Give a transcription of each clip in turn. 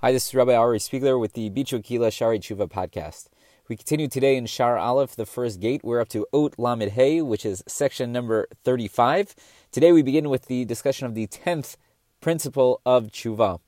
Hi, this is Rabbi Ari Spiegler with the Bichu Kila Shari Tshuva podcast. We continue today in Shar Aleph, the first gate. We're up to Ot Lamed Hey, which is section number 35. Today we begin with the discussion of the 10th principle of Tshuva.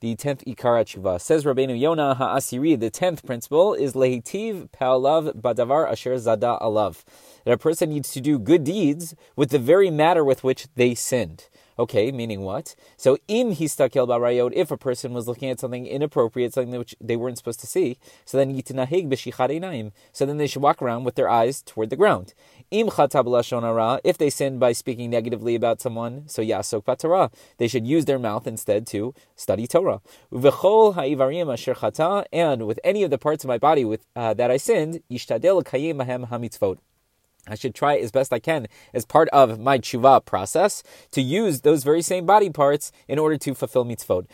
The 10th Ikara Tshuva. Says Rabbeinu Yonah Ha'asiri, the 10th principle is Lehitiv Pa'alav Badavar Asher Zada Alav. That a person needs to do good deeds with the very matter with which they sinned. Okay, meaning what? So im histakel barayot, if a person was looking at something inappropriate, something which they weren't supposed to see, so then yitinahig b'shichareinaim. So then they should walk around with their eyes toward the ground. Im chatab if they sin by speaking negatively about someone, so yasok patara, they should use their mouth instead to study Torah. Uvechol ha'ivarim asher chata, and with any of the parts of my body with uh, that I sinned, yishtadel kayim mahem hamitzvot. I should try as best I can as part of my tshuva process to use those very same body parts in order to fulfill mitzvot.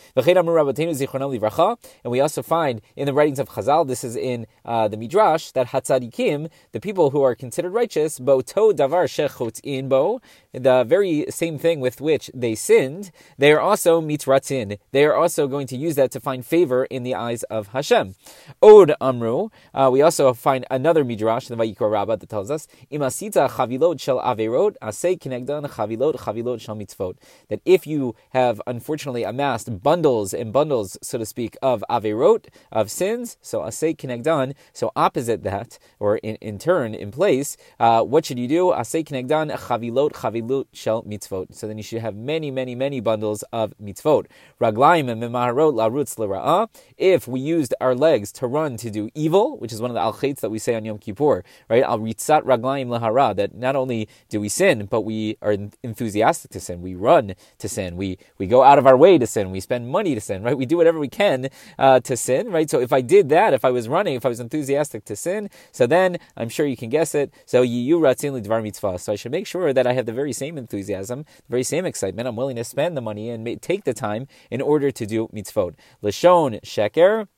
And we also find in the writings of Chazal, this is in uh, the Midrash, that Hatzadikim, the people who are considered righteous, bo to davar in bo, the very same thing with which they sinned, they are also mitratzin. They are also going to use that to find favor in the eyes of Hashem. Od Amru, uh, we also find another Midrash in the Vayikra Rabbah that tells us, Imasita chavilot shel averot, asay kinegdan chavilot chavilot shel mitzvot. That if you have unfortunately amassed bundles and bundles, so to speak, of averot, of sins, so asay kinegdan, so opposite that, or in, in turn, in place, uh, what should you do? Asay kinegdan chavilot chavilot shel mitzvot. So then you should have many, many, many bundles of mitzvot. Raglaim mimaharot larutz l'ra'ah. If we used our legs to run to do evil, which is one of the al that we say on Yom Kippur, right? Al ritzat raglaim lahara, that not only do we sin, but we are enthusiastic to sin. We run to sin. We, we go out of our way to sin. We spend money to sin, right? We do whatever we can uh, to sin, right? So if I did that, if I was running, if I was enthusiastic to sin, so then I'm sure you can guess it. So yiyu ratzin lidvar mitzvah. So I should make sure that I have the very same enthusiasm, the very same excitement. I'm willing to spend the money and take the time in order to do mitzvot. Lashon sheker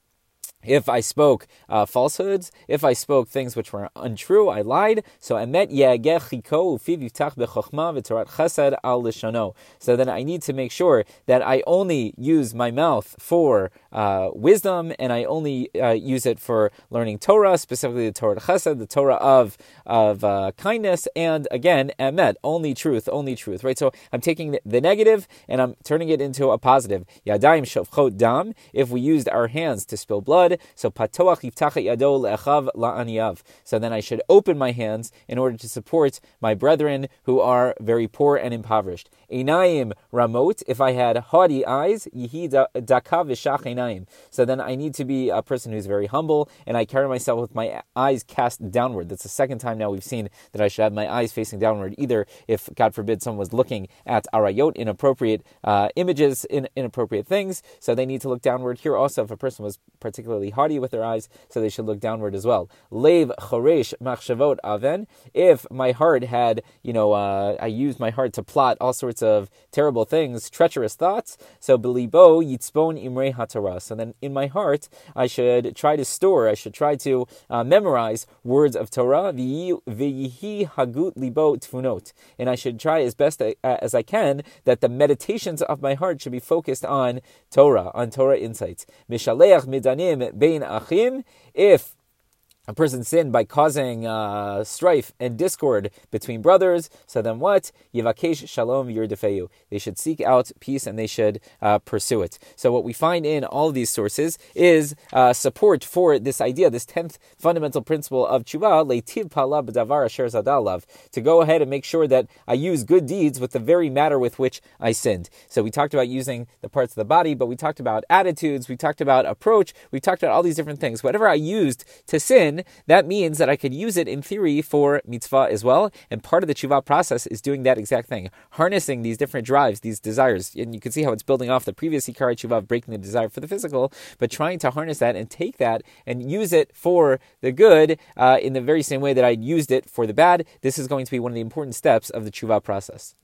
if I spoke uh, falsehoods, if I spoke things which were untrue, I lied. So al lishano. So then I need to make sure that I only use my mouth for uh, wisdom, and I only uh, use it for learning Torah, specifically the Torah chesed, the Torah of of uh, kindness, and again emet, only truth, only truth. Right. So I'm taking the negative and I'm turning it into a positive. Yadayim shavchot dam. If we used our hands to spill blood. So patoach la'aniyav. So then I should open my hands in order to support my brethren who are very poor and impoverished. Einayim ramot. If I had haughty eyes, yihi dakav v'shach einayim. So then I need to be a person who's very humble, and I carry myself with my eyes cast downward. That's the second time now we've seen that I should have my eyes facing downward. Either if God forbid someone was looking at arayot, inappropriate uh, images, in, inappropriate things, so they need to look downward. Here also, if a person was particularly particularly haughty with their eyes, so they should look downward as well. Lev choresh machshavot aven. If my heart had, you know, uh, I used my heart to plot all sorts of terrible things, treacherous thoughts. So belibo yitzbon imre hatara. So then in my heart, I should try to store, I should try to uh, memorize words of Torah. V'yihi hagut libo tfunot. And I should try as best as I can that the meditations of my heart should be focused on Torah, on Torah insights. Mishaleach midanim bein achim, if a person sinned by causing uh, strife and discord between brothers, so then what? Yivakesh shalom yurdefeu. They should seek out peace and they should uh, pursue it. So what we find in all these sources is uh, support for this idea, this tenth fundamental principle of tshuva, leitiv pala b'davar asher zadalav, to go ahead and make sure that I use good deeds with the very matter with which I sinned. So we talked about using the parts of the body, but we talked about attitudes, we talked about approach, we talked about all these different things. Whatever I used to sin, that means that I could use it in theory for mitzvah as well. And part of the tshuva process is doing that exact thing, harnessing these different drives, these desires. And you can see how it's building off the previous ikari tshuva breaking the desire for the physical, but trying to harness that and take that and use it for the good uh, in the very same way that I used it for the bad. This is going to be one of the important steps of the tshuva process.